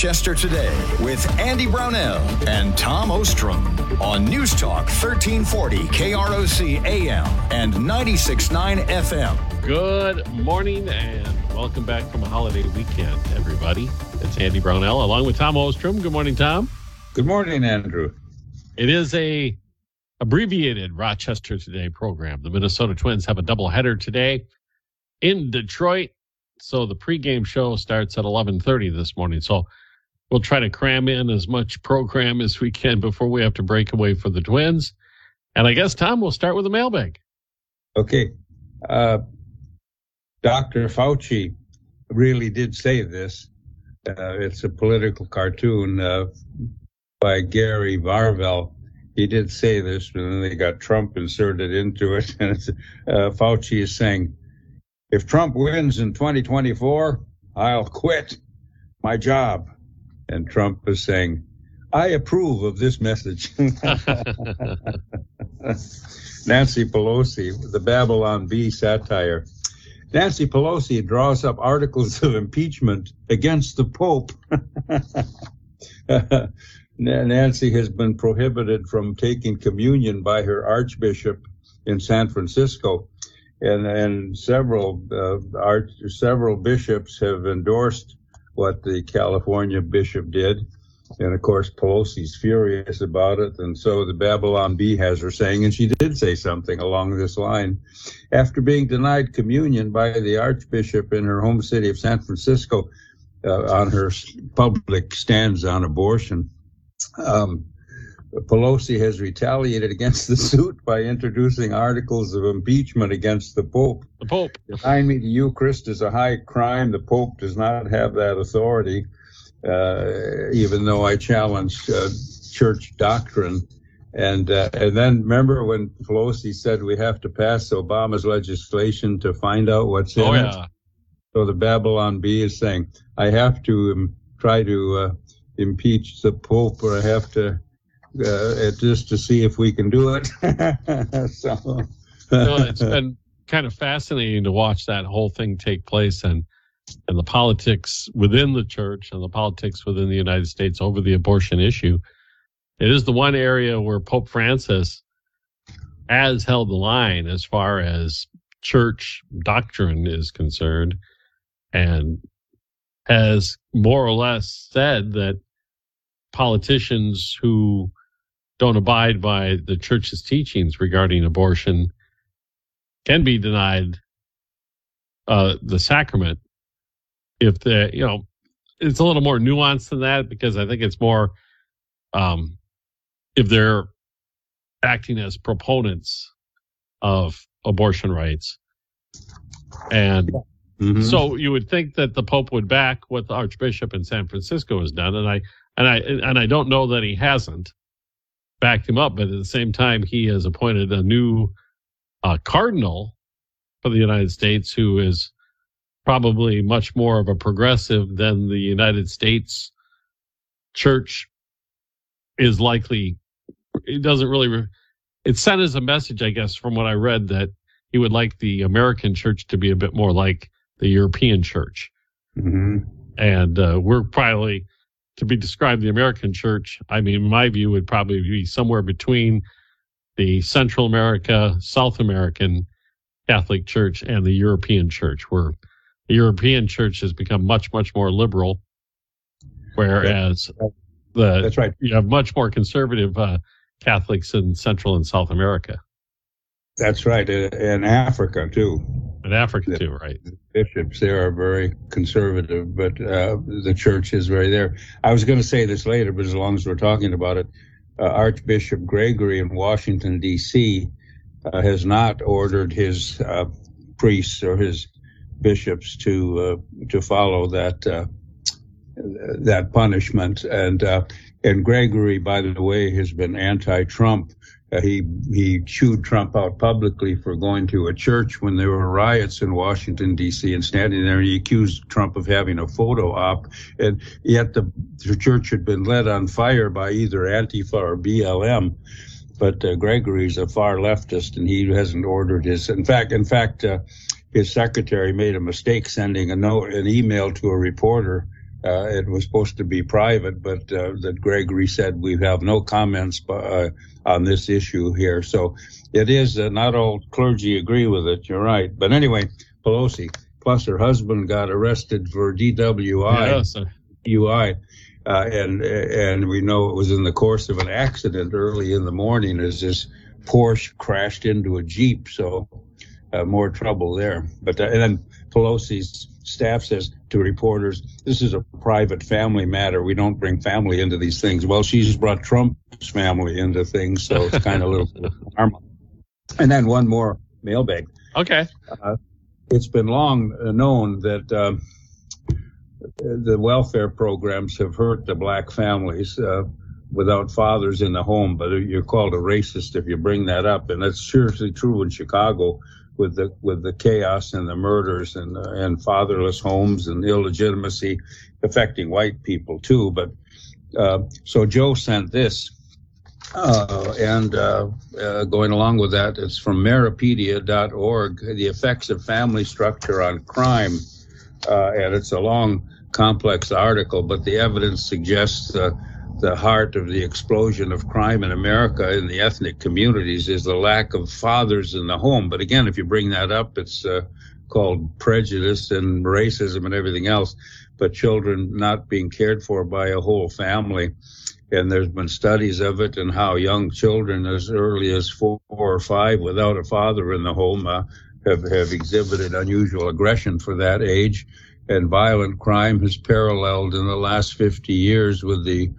Rochester Today with Andy Brownell and Tom Ostrom on News Talk 1340 KROC AM and 96.9 FM. Good morning and welcome back from a holiday weekend, everybody. It's Andy Brownell along with Tom Ostrom. Good morning, Tom. Good morning, Andrew. It is a abbreviated Rochester Today program. The Minnesota Twins have a doubleheader today in Detroit. So the pregame show starts at 11:30 this morning. So we'll try to cram in as much program as we can before we have to break away for the Twins. And I guess Tom, we'll start with the mailbag. Okay. Uh, Dr. Fauci really did say this. Uh, it's a political cartoon uh, by Gary Varvel. He did say this, and then they got Trump inserted into it. And uh, Fauci is saying, if Trump wins in 2024, I'll quit my job. And Trump was saying, I approve of this message. Nancy Pelosi, the Babylon Bee satire. Nancy Pelosi draws up articles of impeachment against the Pope. Nancy has been prohibited from taking communion by her archbishop in San Francisco and and several uh, arch, several bishops have endorsed what the California bishop did, and of course Pelosi's furious about it, and so the Babylon Bee has her saying, and she did say something along this line, after being denied communion by the archbishop in her home city of San Francisco uh, on her public stands on abortion. Um, Pelosi has retaliated against the suit by introducing articles of impeachment against the Pope. The Pope. Denying me the Eucharist is a high crime. The Pope does not have that authority, uh, even though I challenge uh, church doctrine. And uh, and then remember when Pelosi said we have to pass Obama's legislation to find out what's in Oh, it. yeah. So the Babylon Bee is saying I have to um, try to uh, impeach the Pope, or I have to uh, just to see if we can do it. so, no, it's been kind of fascinating to watch that whole thing take place and and the politics within the church and the politics within the United States over the abortion issue. It is the one area where Pope Francis has held the line as far as church doctrine is concerned and has more or less said that politicians who don't abide by the church's teachings regarding abortion can be denied uh, the sacrament. If the you know it's a little more nuanced than that because I think it's more um, if they're acting as proponents of abortion rights. And Mhm. so you would think that the Pope would back what the Archbishop in San Francisco has done, and I and I and I don't know that he hasn't backed him up, but at the same time, he has appointed a new uh, cardinal for the United States who is probably much more of a progressive than the United States Church is likely. It doesn't really. Re- it sent as a message, I guess, from what I read, that he would like the American church to be a bit more like the European church. Mhm. And uh, we're probably, to be described the American church, I mean, my view would probably be somewhere between the Central America, South American Catholic Church and the European church, where the European church has become much, much more liberal, whereas the That's right. you have much more conservative uh, Catholics in Central and South America, That's right. Uh, In Africa too, Africa too, right? bishops there are very conservative, but uh, the church is very there. I was going to say this later, but as long as we're talking about it, uh, Archbishop Gregory in Washington D.C. Uh, has not ordered his uh, priests or his bishops to uh, to follow that uh, that punishment. And and Gregory, by the way, has been anti-Trump. Uh, he he chewed Trump out publicly for going to a church when there were riots in Washington D.C. and standing there. And he accused Trump of having a photo op, and yet the, the church had been lit on fire by either Antifa or BLM. But uh, Gregory's a far leftist, and he hasn't ordered his. In fact, in fact, uh, his secretary made a mistake sending a note, an email to a reporter Uh, it was supposed to be private, but uh, that Gregory said we have no comments uh, on this issue here. So it is uh, not all clergy agree with it. You're right. But anyway, Pelosi plus her husband got arrested for DWI, UI, uh, and and we know it was in the course of an accident early in the morning as this Porsche crashed into a Jeep. So uh, more trouble there. But and then Pelosi's staff says to reporters, this is a private family matter. We don't bring family into these things. Well, she's brought Trump's family into things, so it's kind of a little And then one more mailbag. Okay. Uh, it's been long known that uh, the welfare programs have hurt the black families uh, without fathers in the home, but you're called a racist if you bring that up. And that's seriously true in Chicago with the with the chaos and the murders and uh, and fatherless homes and illegitimacy affecting white people too. But uh, so Joe sent this, uh, and uh, uh, going along with that, it's from Marripedia.org. The effects of family structure on crime, uh, and it's a long, complex article, but the evidence suggests the heart of the explosion of crime in America in the ethnic communities is the lack of fathers in the home. But again, if you bring that up, it's uh, called prejudice and racism and everything else. But children not being cared for by a whole family. And there's been studies of it and how young children as early as four or five without a father in the home uh, have, have exhibited unusual aggression for that age. And violent crime has paralleled in the last 50 years with the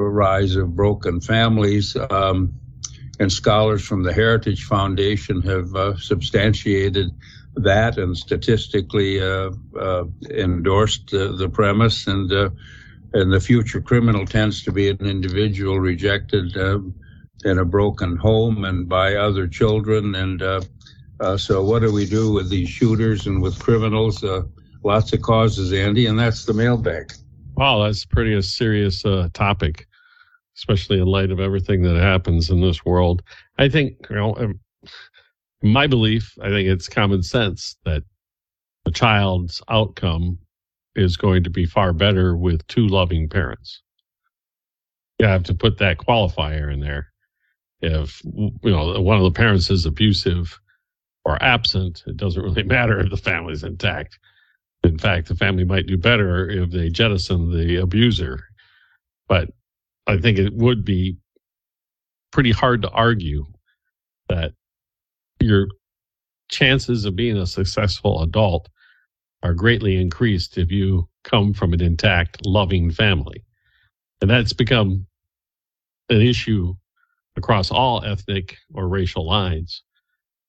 rise of broken families. Um, and scholars from the Heritage Foundation have uh, substantiated that and statistically uh, uh, endorsed the premise. And uh, and the future criminal tends to be an individual rejected uh, in a broken home and by other children. And uh, so, what do we do with these shooters and with criminals? lots of causes, Andy, and that's the mailbag. Wow, that's pretty a serious uh, topic, especially in light of everything that happens in this world. I think, you know, um, my belief, I think it's common sense that a child's outcome is going to be far better with two loving parents. You have to put that qualifier in there. If, you know, one of the parents is abusive or absent, it doesn't really matter if the family's intact in fact, the family might do better if they jettison the abuser. But I think it would be pretty hard to argue that your chances of being a successful adult are greatly increased if you come from an intact, loving family. And that's become an issue across all ethnic or racial lines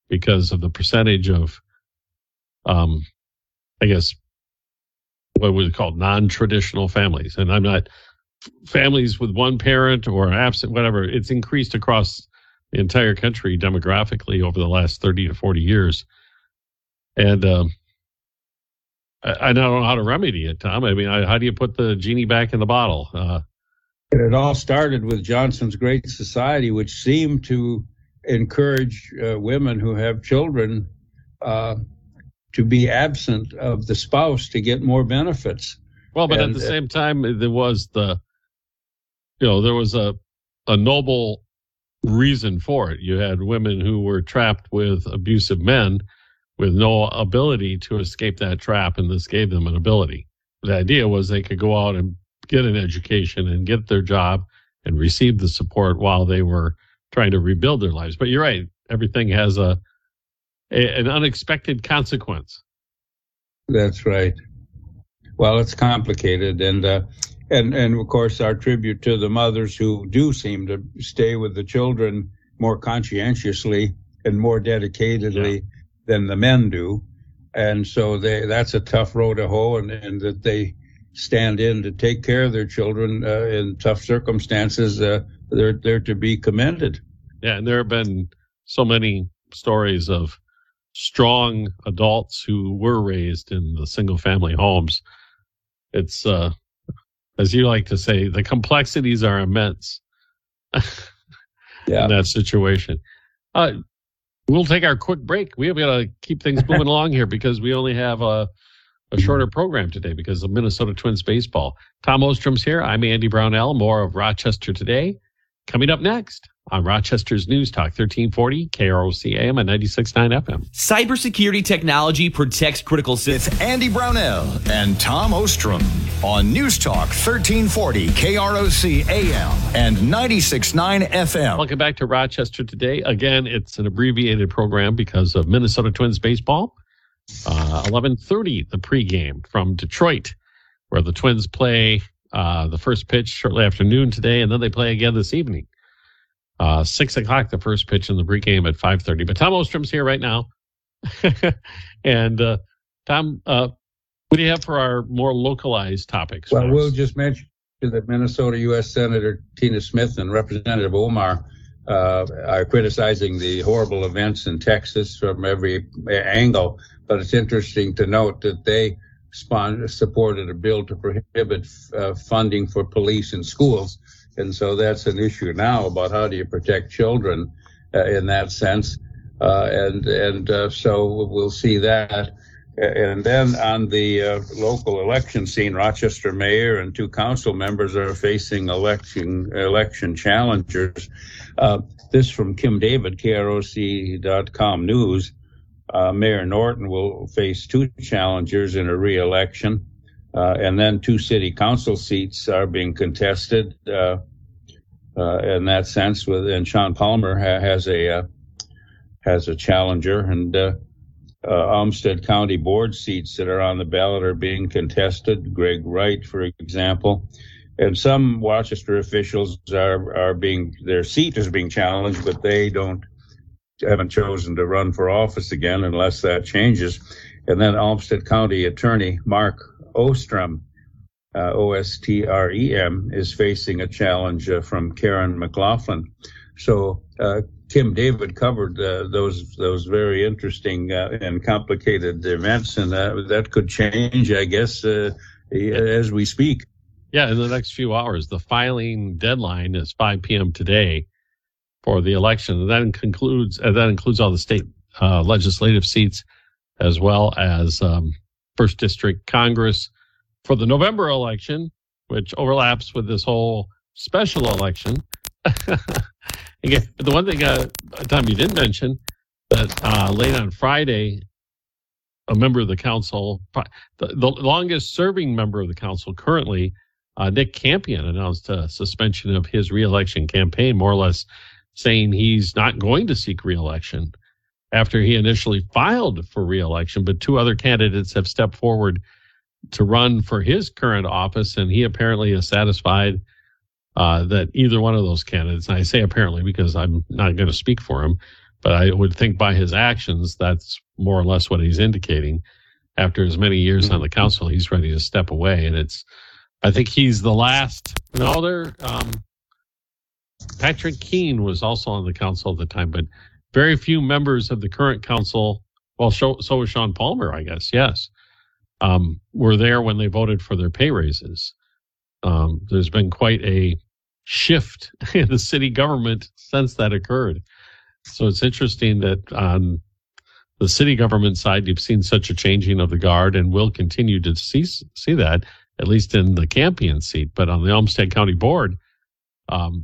because of the percentage of, um, I guess, what was called? Non-traditional families. And i'm not families with one parent or absent whatever it's increased across the entire country demographically over the last 30 to 40 years. And um, I, I, don't know how to remedy it tom. I mean I, how do you put the genie back in the bottle? Uh, it all started with johnson's great society which seemed to encourage uh, women who have children uh, to be absent of the spouse to get more benefits. Well, but and, at the same time, there was the, you know, there was a a noble reason for it. You had women who were trapped with abusive men with no ability to escape that trap, and this gave them an ability. The idea was they could go out and get an education and get their job and receive the support while they were trying to rebuild their lives. But you're right, everything has a a, an unexpected consequence. That's right. Well, it's complicated, and uh, and and of course, our tribute to the mothers who do seem to stay with the children more conscientiously and more dedicatedly yeah. than the men do, and so they that's a tough road to hoe, and, and that they stand in to take care of their children uh, in tough circumstances. Uh, they're they're to be commended. Yeah, and there have been so many stories of strong adults who were raised in the single family homes. It's, uh, as you like to say, the complexities are immense yeah. in that situation. Uh, we'll take our quick break. We have got to keep things moving along here because we only have a a shorter program today because of Minnesota Twins baseball. Tom Ostrom's here. I'm Andy Brownell. More of Rochester today. Coming up next on Rochester's News Talk 1340 KROC AM and 96.9 FM. Cybersecurity technology protects critical systems. With Andy Brownell and Tom Ostrom on News Talk 1340 KROC AM and 96.9 FM. Welcome back to Rochester today. Again, it's an abbreviated program because of Minnesota Twins baseball. Uh, 11:30 the pregame from Detroit, where the Twins play uh, the first pitch shortly after noon today, and then they play again this evening. Uh, six o'clock the first pitch in the pregame at 5:30. But Tom Ostrom's here right now, and uh, Tom, uh, what do you have for our more localized topics? Well, we'll just mention that Minnesota U.S. Senator Tina Smith and Representative Omar uh, are criticizing the horrible events in Texas from every angle. But it's interesting to note that they spon- supported a bill to prohibit uh, funding for police in schools. And so that's an issue now about how do you protect children uh, in that sense. Uh, and and uh, so we'll see that. And then on the uh, local election scene, Rochester mayor and two council members are facing election election challengers. Uh, this from Kim David, KROC.com News. Uh, Mayor Norton will face two challengers in a re-election, and then two city council seats are being contested. Uh, uh in that sense, with and Sean Palmer ha- has a uh, has a challenger, and uh, Olmsted County board seats that are on the ballot are being contested. Greg Wright, for example, and some Rochester officials are are being their seat is being challenged, but they don't haven't chosen to run for office again unless that changes. And then Olmsted County Attorney Mark Ostrem, uh, O S T R E M, is facing a challenge uh, from Karen McLaughlin. So uh, Kim David covered uh, those those very interesting uh, and complicated events, and that could change, I guess, uh, as we speak. Yeah, in the next few hours, the filing deadline is 5 p.m. today for the election. And that concludes uh, that includes all the state uh, legislative seats, as well as um, first district Congress for the November election, which overlaps with this whole special election. Again, the one thing, uh, Tom, you didn't mention that uh, late on Friday, a member of the council, the, the longest serving member of the council currently, uh, Nick Campion, announced a suspension of his reelection campaign, more or less saying he's not going to seek reelection after he initially filed for reelection, but two other candidates have stepped forward to run for his current office, and he apparently is satisfied uh, that either one of those candidates, and I say apparently because I'm not going to speak for him, but I would think by his actions, that's more or less what he's indicating. After as many years mm-hmm. on the council, he's ready to step away, and it's, I think he's the last. No, there. Um, Patrick Keane was also on the council at the time, but very few members of the current council, well, so, so was Sean Palmer, I guess, yes, um, were there when they voted for their pay raises. Um, there's been quite a shift in the city government since that occurred. So it's interesting that on the city government side, you've seen such a changing of the guard and will continue to see, see that, at least in the Campion seat. But on the Olmsted County Board, um,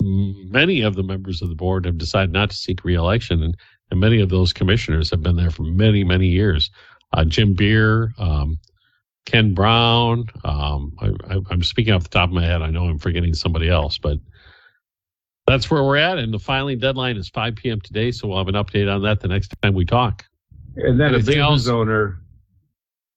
many of the members of the board have decided not to seek reelection, and, and many of those commissioners have been there for many, many years. Uh, Jim Bier, um, Ken Brown. Um, I, am speaking off the top of my head. I know I'm forgetting somebody else, but that's where we're at. And the filing deadline is 5 p.m. today, so we'll have an update on that the next time we talk. And then Anything a business else? owner,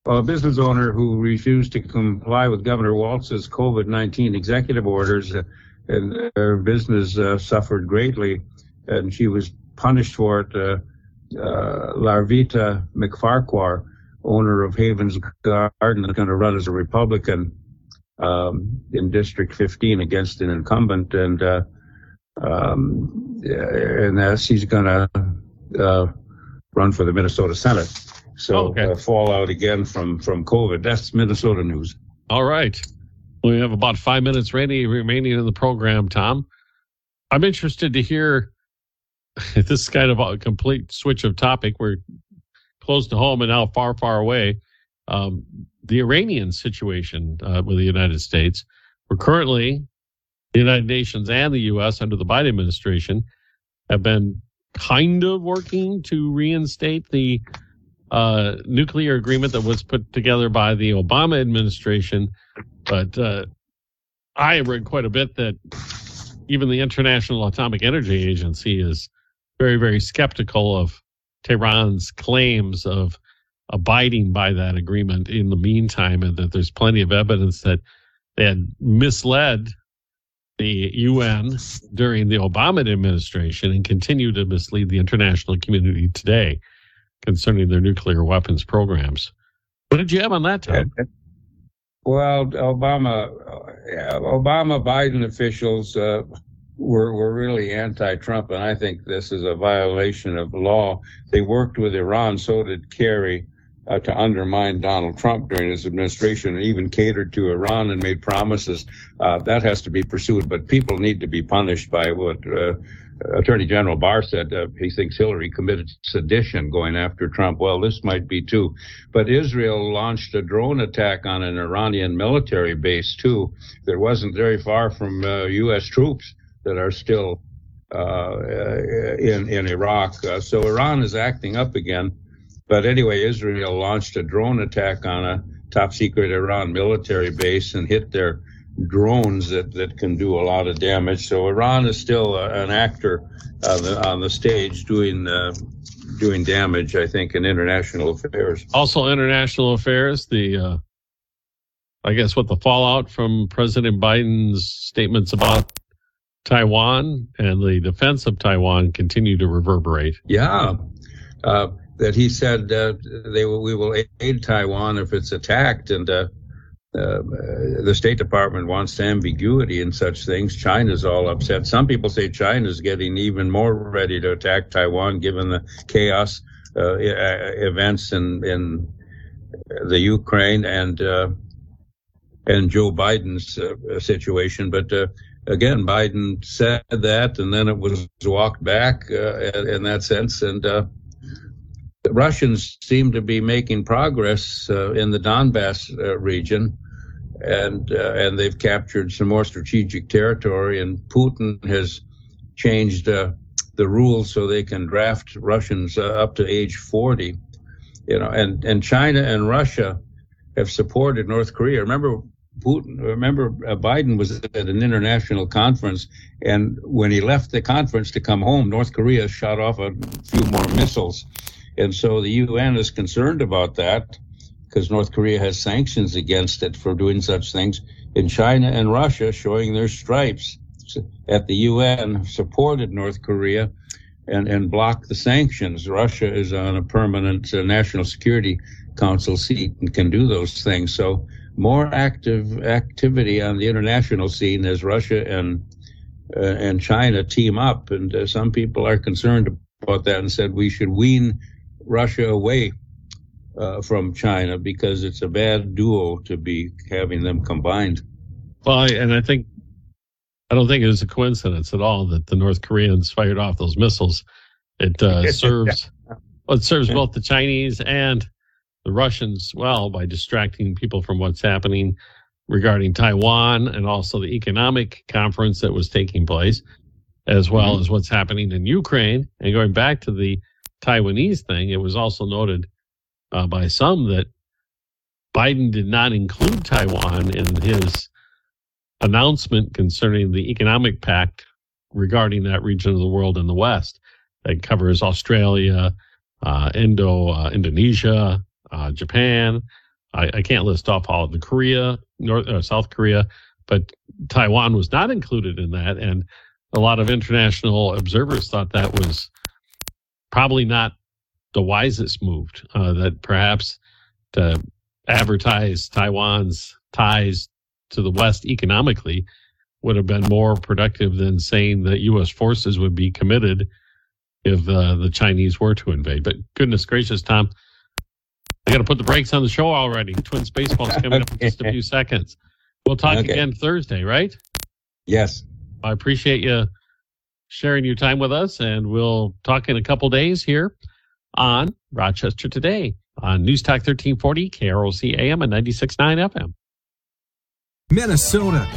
well, a business owner who refused to comply with Governor Walz's COVID-19 executive orders. Uh, and her business uh, suffered greatly, and she was punished for it. Uh, uh, Larvita McFarquhar, owner of Havens Garden, is going to run as a Republican um, in District 15 against an incumbent, and uh, um, and uh, she's going to uh, run for the Minnesota Senate. So okay. uh, fallout again from from COVID. That's Minnesota news. All right. We have about five minutes remaining in the program, Tom. I'm interested to hear this is kind of a complete switch of topic. We're close to home and now far, far away. um, the Iranian situation uh, with the United States. We're currently, the United Nations and the U.S. under the Biden administration have been kind of working to reinstate the uh, nuclear agreement that was put together by the Obama administration. But uh, I read quite a bit that even the International Atomic Energy Agency is very, very skeptical of Tehran's claims of abiding by that agreement in the meantime, and that there's plenty of evidence that they had misled the UN during the Obama administration and continue to mislead the international community today concerning their nuclear weapons programs. What did you have on that, Tom? Well, Obama, Obama, Biden officials uh, were were really anti-Trump, and I think this is a violation of law. They worked with Iran, so did Kerry, uh, to undermine Donald Trump during his administration, and even catered to Iran and made promises. Uh, that has to be pursued, but people need to be punished by what uh, Attorney General Barr said uh, he thinks Hillary committed sedition going after Trump. Well, this might be too. But Israel launched a drone attack on an Iranian military base too that wasn't very far from uh, U.S. troops that are still uh, in in Iraq. Uh, so Iran is acting up again. But anyway, Israel launched a drone attack on a top secret Iran military base and hit their drones that, that can do a lot of damage. So Iran is still uh, an actor on the, on the stage doing uh, doing damage. I think in international affairs. Also, international affairs. The uh, I guess what the fallout from President Biden's statements about Taiwan and the defense of Taiwan continue to reverberate. Yeah. Uh, that he said uh, they we will aid Taiwan if it's attacked, and uh, uh, the State Department wants ambiguity in such things. China's all upset. Some people say China's getting even more ready to attack Taiwan given the chaos uh, events in in the Ukraine and uh, and Joe Biden's uh, situation. But uh, again, Biden said that, and then it was walked back in that sense, and the Russians seem to be making progress in the Donbass region and uh, and they've captured some more strategic territory. And Putin has changed uh, the rules so they can draft Russians uh, up to age 40. You know, and and China and Russia have supported North Korea. Remember. Putin, remember uh, Biden was at an international conference, and when he left the conference to come home, North Korea shot off a few more missiles. And so the UN is concerned about that because North Korea has sanctions against it for doing such things. In China and Russia, showing their stripes at the UN, supported North Korea and, and blocked the sanctions. Russia is on a permanent uh, National Security Council seat and can do those things. So more active activity on the international scene as Russia and uh, and China team up. And uh, some people are concerned about that and said we should wean Russia away uh, from China because it's a bad duo to be having them combined. Well, I, and I think I don't think it was a coincidence at all that the North Koreans fired off those missiles. It uh, serves well, it serves both the Chinese and the Russians well by distracting people from what's happening regarding Taiwan and also the economic conference that was taking place, as well mm-hmm. as what's happening in Ukraine. And going back to the Taiwanese thing, it was also noted uh, by some that Biden did not include Taiwan in his announcement concerning the economic pact regarding that region of the world in the West that covers Australia, uh, Indo, uh, Indonesia, uh, Japan. I, I, can't list off all of the Korea, North, uh, South Korea, but Taiwan was not included in that, and a lot of international observers thought that was probably not the wisest move. Uh, that perhaps to advertise Taiwan's ties to the West economically would have been more productive than saying that U.S. forces would be committed if uh, the Chinese were to invade. But goodness gracious, Tom, I got to put the brakes on the show already. Twins baseball's coming up in just a few seconds. We'll talk okay. again Thursday, right? Yes. I appreciate you sharing your time with us, and we'll talk in a couple days here on Rochester Today. on News Talk 1340, KROC AM and 96.9 FM. Minnesota